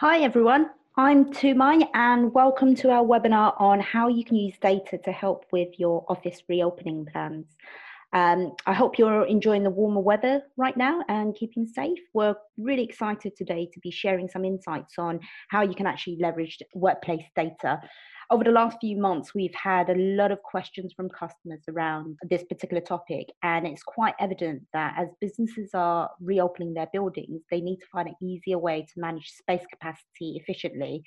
Hi everyone, I'm Tumai and welcome to our webinar on how you can use data to help with your office reopening plans. Um, I hope you're enjoying the warmer weather right now and keeping safe. We're really excited today to be sharing some insights on how you can actually leverage workplace data over the last few months, we've had a lot of questions from customers around this particular topic, and it's quite evident that as businesses are reopening their buildings, they need to find an easier way to manage space capacity efficiently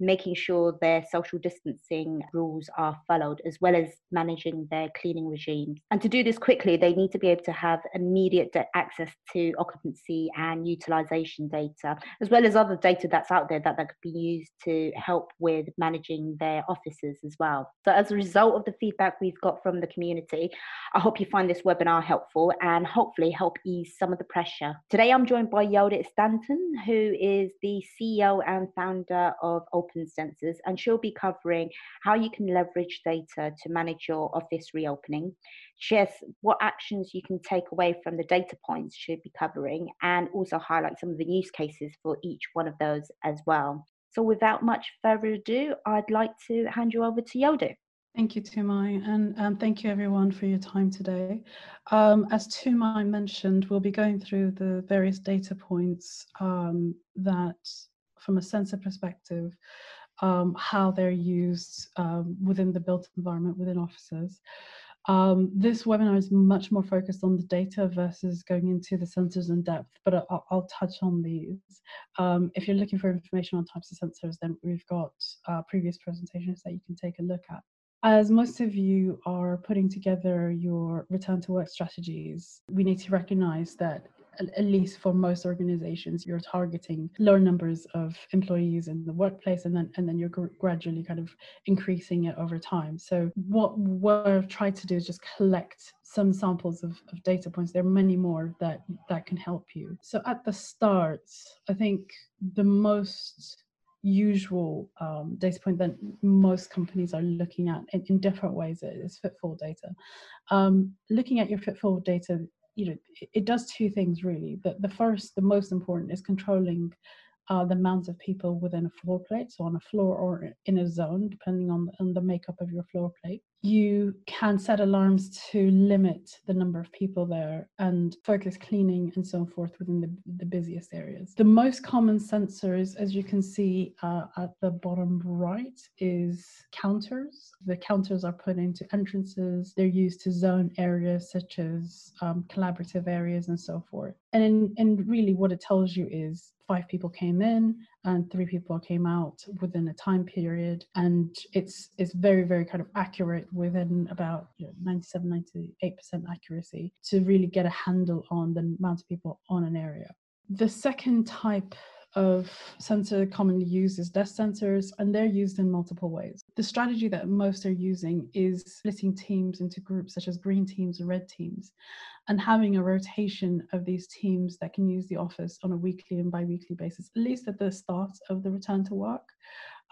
making sure their social distancing rules are followed, as well as managing their cleaning regimes. And to do this quickly, they need to be able to have immediate access to occupancy and utilization data, as well as other data that's out there that, that could be used to help with managing their offices as well. So, as a result of the feedback we've got from the community, I hope you find this webinar helpful and hopefully help ease some of the pressure. Today, I'm joined by Yodit Stanton, who is the CEO and founder of open sensors, and she'll be covering how you can leverage data to manage your office reopening. Shares what actions you can take away from the data points she'll be covering, and also highlight some of the use cases for each one of those as well. So, without much further ado, I'd like to hand you over to Yodit. Thank you, Tumai, and um, thank you everyone for your time today. Um, as Tumai mentioned, we'll be going through the various data points um, that from a sensor perspective, um, how they're used um, within the built environment within offices. Um, this webinar is much more focused on the data versus going into the sensors in depth, but I'll, I'll touch on these. Um, if you're looking for information on types of sensors, then we've got uh, previous presentations that you can take a look at. As most of you are putting together your return to work strategies, we need to recognize that at least for most organizations, you're targeting lower numbers of employees in the workplace, and then and then you're gr- gradually kind of increasing it over time. So what what I've tried to do is just collect some samples of, of data points. There are many more that that can help you. So at the start, I think the most usual um, data point that most companies are looking at in, in different ways is footfall data. Um, looking at your footfall data you know it does two things really the, the first the most important is controlling uh, the amounts of people within a floor plate so on a floor or in a zone depending on, on the makeup of your floor plate you can set alarms to limit the number of people there and focus cleaning and so forth within the, the busiest areas. The most common sensors, as you can see uh, at the bottom right, is counters. The counters are put into entrances. They're used to zone areas such as um, collaborative areas and so forth. And, in, and really what it tells you is five people came in and three people came out within a time period. And it's it's very very kind of accurate within about you know, 97 98% accuracy to really get a handle on the amount of people on an area. The second type of sensor commonly used is desk sensors, and they're used in multiple ways. The strategy that most are using is splitting teams into groups such as green teams and red teams, and having a rotation of these teams that can use the office on a weekly and bi-weekly basis, at least at the start of the return to work.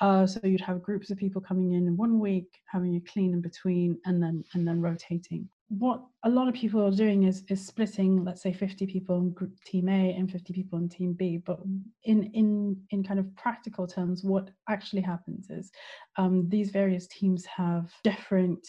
Uh, so you'd have groups of people coming in in one week, having a clean in between, and then and then rotating what a lot of people are doing is is splitting let's say 50 people in group team a and 50 people in team b. But in in in kind of practical terms what actually happens is um, these various teams have different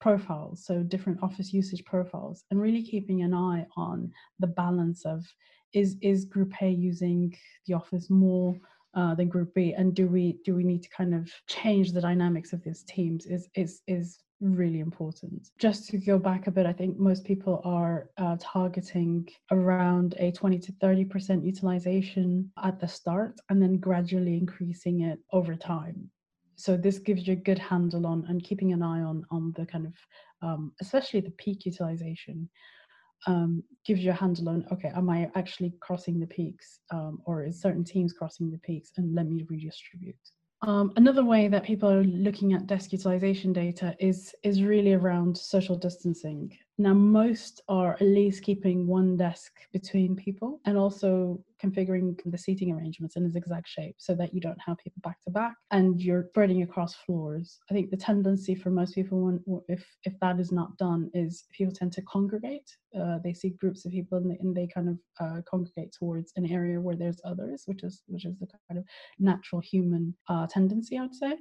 profiles so different office usage profiles and really keeping an eye on the balance of is is group a using the office more uh, than group b? And do we do we need to kind of change the dynamics of these teams? Is is is really important. Just to go back a bit, I think most people are uh, targeting around a 20 to 30% utilization at the start and then gradually increasing it over time. So this gives you a good handle on and keeping an eye on on the kind of um, especially the peak utilization um, gives you a handle on okay, am I actually crossing the peaks um, or is certain teams crossing the peaks and let me redistribute. Um, another way that people are looking at desk utilization data is, is really around social distancing. Now, most are at least keeping one desk between people and also configuring the seating arrangements in a zigzag shape so that you don't have people back to back and you're spreading across floors. I think the tendency for most people, when, if if that is not done, is people tend to congregate. Uh, they see groups of people and they, and they kind of uh, congregate towards an area where there's others, which is which is the kind of natural human uh, tendency, I'd say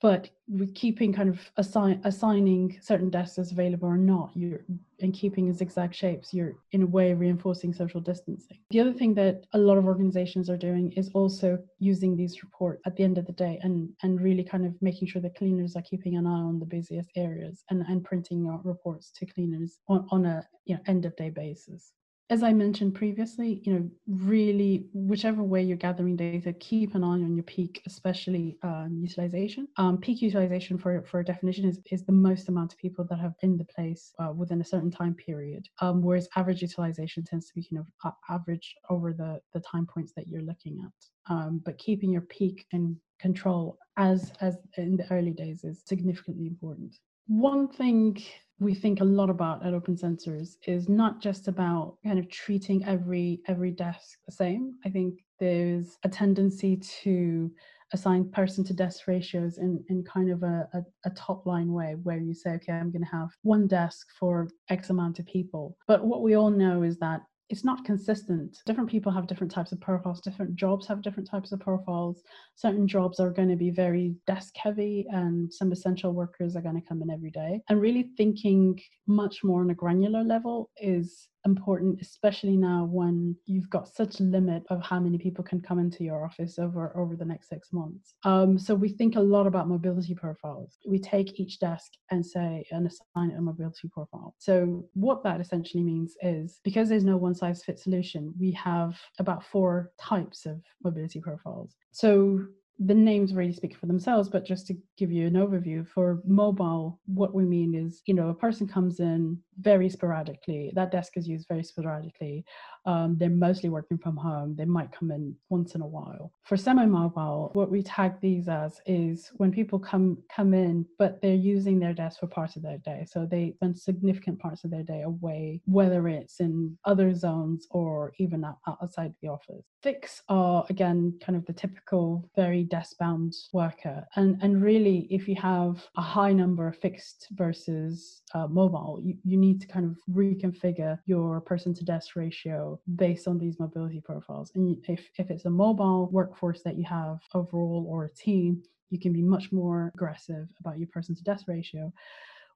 but with keeping kind of assign, assigning certain desks as available or not you're and keeping zigzag shapes you're in a way reinforcing social distancing. The other thing that a lot of organizations are doing is also using these reports at the end of the day and and really kind of making sure the cleaners are keeping an eye on the busiest areas and and printing out reports to cleaners on, on a you know end of day basis as I mentioned previously, you know, really, whichever way you're gathering data, keep an eye on your peak, especially um, utilization. Um, peak utilization, for for a definition, is is the most amount of people that have been the place uh, within a certain time period. Um, whereas average utilization tends to be kind of average over the the time points that you're looking at. Um, but keeping your peak in control as as in the early days is significantly important. One thing we think a lot about at Open Sensors is not just about kind of treating every every desk the same. I think there's a tendency to assign person to desk ratios in, in kind of a, a, a top line way where you say, okay, I'm going to have one desk for X amount of people. But what we all know is that it's not consistent. Different people have different types of profiles, different jobs have different types of profiles. Certain jobs are going to be very desk heavy, and some essential workers are going to come in every day. And really thinking much more on a granular level is important, especially now when you've got such a limit of how many people can come into your office over over the next six months. Um, so we think a lot about mobility profiles. We take each desk and say and assign a mobility profile. So what that essentially means is because there's no one size fits solution, we have about four types of mobility profiles. So the names really speak for themselves, but just to give you an overview for mobile, what we mean is, you know, a person comes in very sporadically. That desk is used very sporadically. Um, they're mostly working from home. They might come in once in a while. For semi-mobile, what we tag these as is when people come come in, but they're using their desk for parts of their day. So they spend significant parts of their day away, whether it's in other zones or even outside the office. Fix are again kind of the typical very desk-bound worker, and and really, if you have a high number of fixed versus uh, mobile, you, you need to kind of reconfigure your person-to-desk ratio based on these mobility profiles. And if if it's a mobile workforce that you have overall or a team, you can be much more aggressive about your person-to-desk ratio.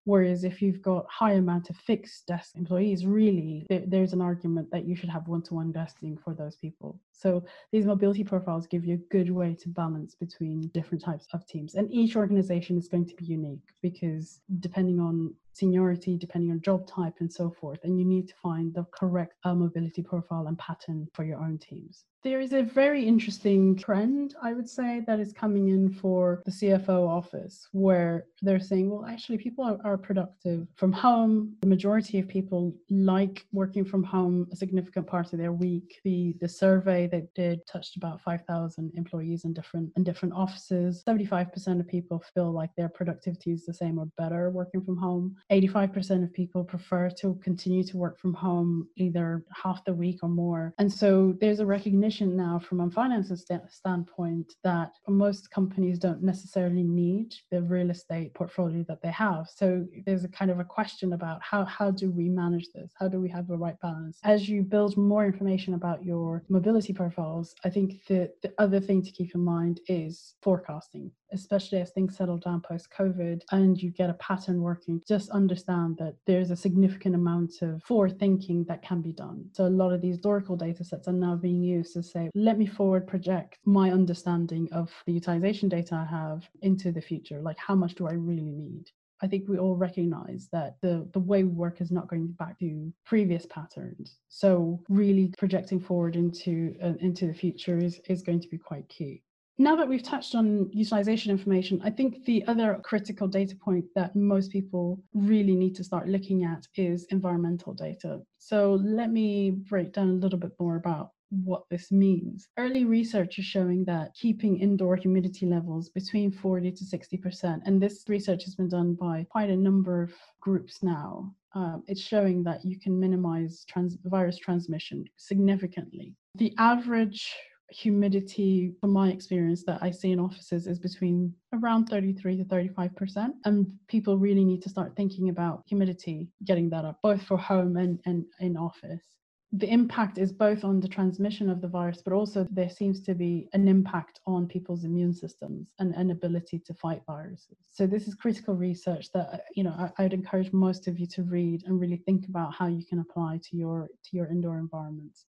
Whereas if you've got high amount of fixed desk employees, really there, there's an argument that you should have one-to-one desking for those people. So these mobility profiles give you a good way to balance between different types of teams. And each organization is going to be unique because depending on seniority, depending on job type and so forth, and you need to find the correct uh, mobility profile and pattern for your own teams. There is a very interesting trend, I would say, that is coming in for the CFO office where they're saying, well, actually, people are, are productive from home. The majority of people like working from home a significant part of their week. The, the survey that did touched about 5,000 employees in different, in different offices. 75% of people feel like their productivity is the same or better working from home. 85% of people prefer to continue to work from home either half the week or more. And so there's a recognition now from a finances st- standpoint that most companies don't necessarily need the real estate portfolio that they have. So there's a kind of a question about how, how do we manage this? How do we have the right balance? As you build more information about your mobility profiles, I think the, the other thing to keep in mind is forecasting, especially as things settle down post COVID and you get a pattern working. Just understand that there's a significant amount of forward thinking that can be done. So a lot of these Oracle data sets are now being used to say, let me forward project my understanding of the utilization data I have into the future. Like how much do I really need? I think we all recognize that the, the way we work is not going back to previous patterns. So really projecting forward into uh, into the future is, is going to be quite key. Now that we've touched on utilization information, I think the other critical data point that most people really need to start looking at is environmental data. So let me break down a little bit more about what this means. Early research is showing that keeping indoor humidity levels between 40 to 60%, and this research has been done by quite a number of groups now, um, it's showing that you can minimize trans- virus transmission significantly. The average humidity from my experience that i see in offices is between around 33 to 35 percent and people really need to start thinking about humidity getting that up both for home and, and in office the impact is both on the transmission of the virus, but also there seems to be an impact on people's immune systems and an ability to fight viruses. So this is critical research that you know I, would encourage most of you to read and really think about how you can apply to your to your indoor environments.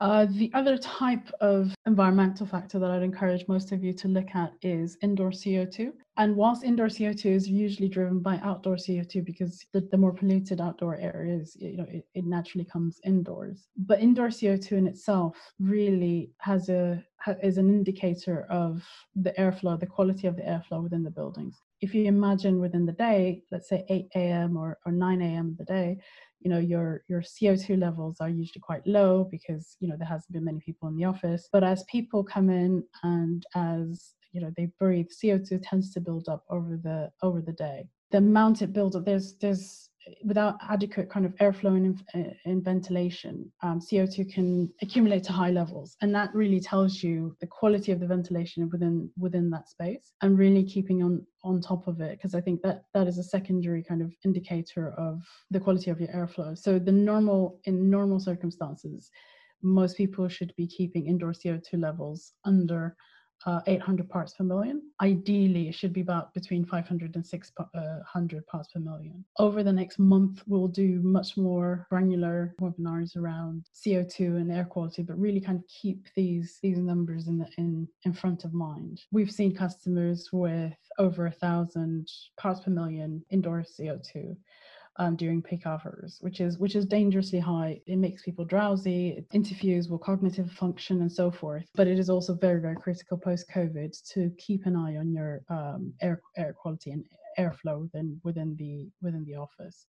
Uh, the other type of environmental factor that I'd encourage most of you to look at is indoor CO2. And whilst indoor CO2 is usually driven by outdoor CO2 because the, the more polluted outdoor air is, you know, it, it naturally comes indoors. But indoor CO2 in itself really has a is an indicator of the airflow, the quality of the airflow within the buildings. If you imagine within the day, let's say 8 a.m. or, or 9 a.m. the day, you know your your co2 levels are usually quite low because you know there hasn't been many people in the office. But as people come in and as you know they breathe co2 tends to build up over the over the day. The amount it builds up there's there's without adequate kind of airflow and, and ventilation, um, CO2 can accumulate to high levels, and that really tells you the quality of the ventilation within within that space, and really keeping on on top of it because I think that that is a secondary kind of indicator of the quality of your airflow. So the normal in normal circumstances, most people should be keeping indoor CO2 levels under uh, 800 parts per million. Ideally, it should be about between 500 and 600 uh, parts per million. Over the next month, we'll do much more granular webinars around CO2 and air quality, but really kind of keep these these numbers in the, in in front of mind. We've seen customers with over a thousand parts per million indoor CO2 um, during peak hours, which is which is dangerously high. It makes people drowsy, it interferes with cognitive function and so forth. But it is also very very critical post COVID to keep an eye on your um, air air quality and airflow within within the within the office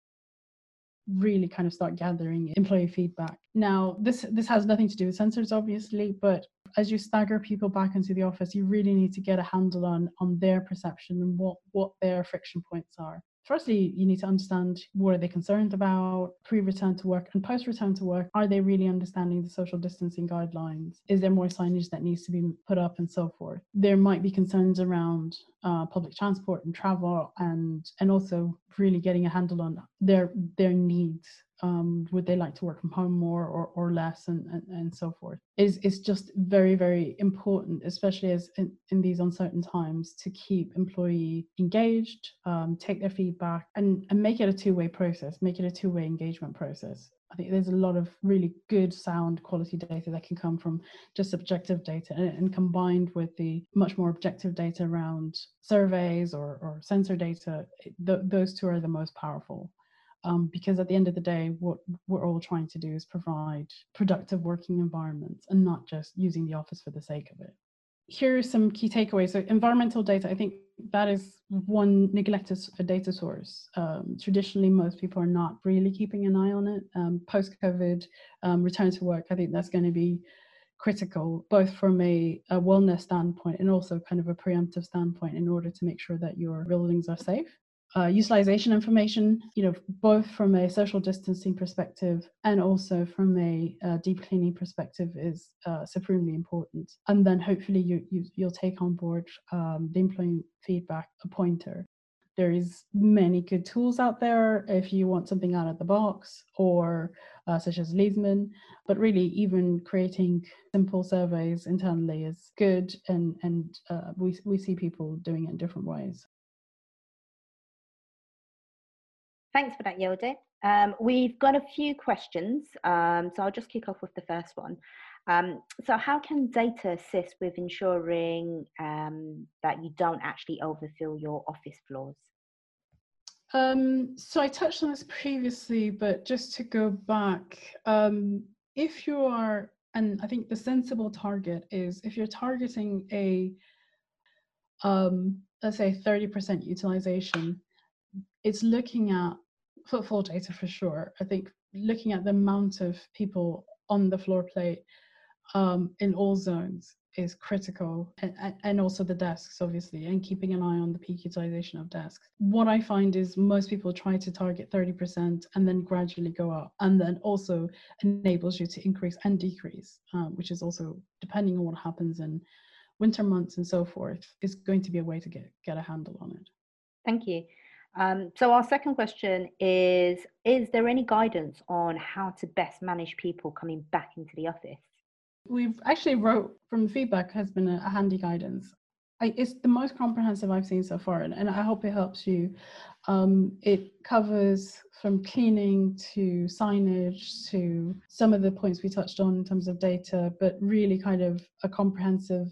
really kind of start gathering employee feedback. Now, this this has nothing to do with sensors, obviously, but as you stagger people back into the office, you really need to get a handle on on their perception and what what their friction points are firstly you need to understand what are they concerned about pre-return to work and post-return to work. Are they really understanding the social distancing guidelines? Is there more signage that needs to be put up and so forth? There might be concerns around uh, public transport and travel and and also really getting a handle on their their needs um, would they like to work from home more or, or less and, and, and so forth. Is is just very very important especially as in, in these uncertain times to keep employee engaged um, take their feedback and, and make it a two-way process make it a two-way engagement process. I think there's a lot of really good sound quality data that can come from just subjective data and, and combined with the much more objective data around surveys or, or sensor data, th- those two are the most powerful um, because at the end of the day, what we're all trying to do is provide productive working environments and not just using the office for the sake of it. Here are some key takeaways. So environmental data, I think that is one neglected data source. Um, traditionally, most people are not really keeping an eye on it. Um, Post-COVID, um, return to work, I think that's going to be critical, both from a, a, wellness standpoint and also kind of a preemptive standpoint in order to make sure that your buildings are safe uh, utilization information, you know, both from a social distancing perspective and also from a uh, deep cleaning perspective is uh, supremely important. And then hopefully you, you will take on board um, the employee feedback a pointer. There is many good tools out there if you want something out of the box or uh, such as Leesman, but really even creating simple surveys internally is good and, and uh, we, we see people doing it in different ways. Thanks for that, Yodit. Um, we've got a few questions, um, so I'll just kick off with the first one. Um, so, how can data assist with ensuring um, that you don't actually overfill your office floors? Um, so, I touched on this previously, but just to go back, um, if you are, and I think the sensible target is if you're targeting a, let's say, 30% utilization it's looking at footfall data for sure. I think looking at the amount of people on the floor plate um, in all zones is critical. And, and also the desks obviously and keeping an eye on the peak utilization of desks. What i find is most people try to target 30% and then gradually go up and then also enables you to increase and decrease um, which is also depending on what happens in winter months and so forth is going to be a way to get get a handle on it. Thank you um, so our second question is is there any guidance on how to best manage people coming back into the office We've actually wrote from feedback has been a, a handy guidance. I, it's the most comprehensive I've seen so far, and, and I hope it helps you. Um, it covers from cleaning to signage to some of the points we touched on in terms of data, but really kind of a comprehensive,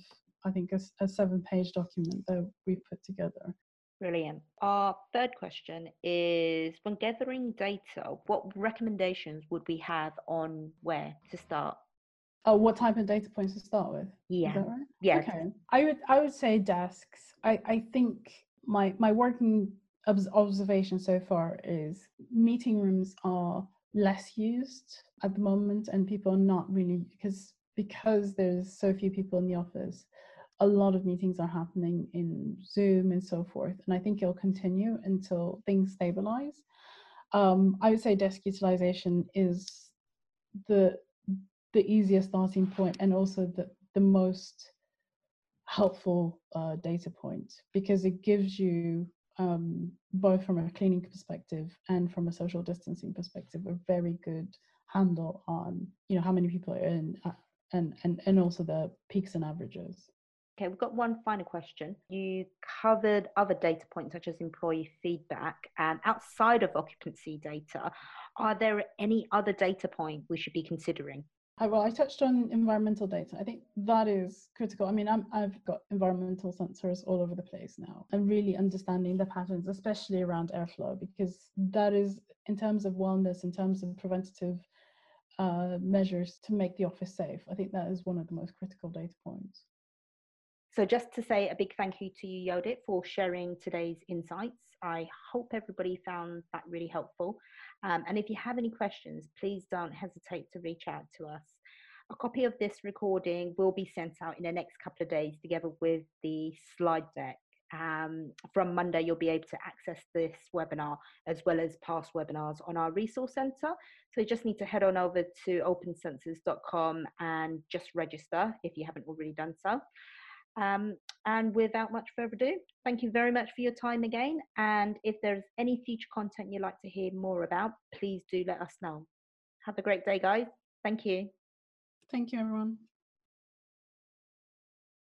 I think, a, a seven page document that we've put together. Brilliant. Our third question is when gathering data, what recommendations would we have on where to start? Oh, what type of data points to start with? Yeah. Right? Yeah. Okay. I would I would say desks. I I think my my working observation so far is meeting rooms are less used at the moment, and people are not really because because there's so few people in the office. A lot of meetings are happening in Zoom and so forth, and I think it'll continue until things stabilize. Um, I would say desk utilization is the the easiest starting point and also the, the most helpful uh, data point because it gives you um, both from a cleaning perspective and from a social distancing perspective a very good handle on you know how many people are in uh, and and and also the peaks and averages okay we've got one final question you covered other data points such as employee feedback and outside of occupancy data are there any other data point we should be considering I, well, I touched on environmental data. I think that is critical. I mean, i have got environmental sensors all over the place now, and really understanding the patterns, especially around airflow, because that is, in terms of wellness, in terms of preventative uh, measures to make the office safe. I think that is one of the most critical data points. So, just to say a big thank you to you, Yodit, for sharing today's insights. I hope everybody found that really helpful. Um, and if you have any questions, please don't hesitate to reach out to us. A copy of this recording will be sent out in the next couple of days together with the slide deck. Um, from Monday, you'll be able to access this webinar as well as past webinars on our resource center. So you just need to head on over to opensensors.com and just register if you haven't already done so. Um, and without much further ado, thank you very much for your time again. And if there's any future content you'd like to hear more about, please do let us know. Have a great day, guys. Thank you. Thank you, everyone.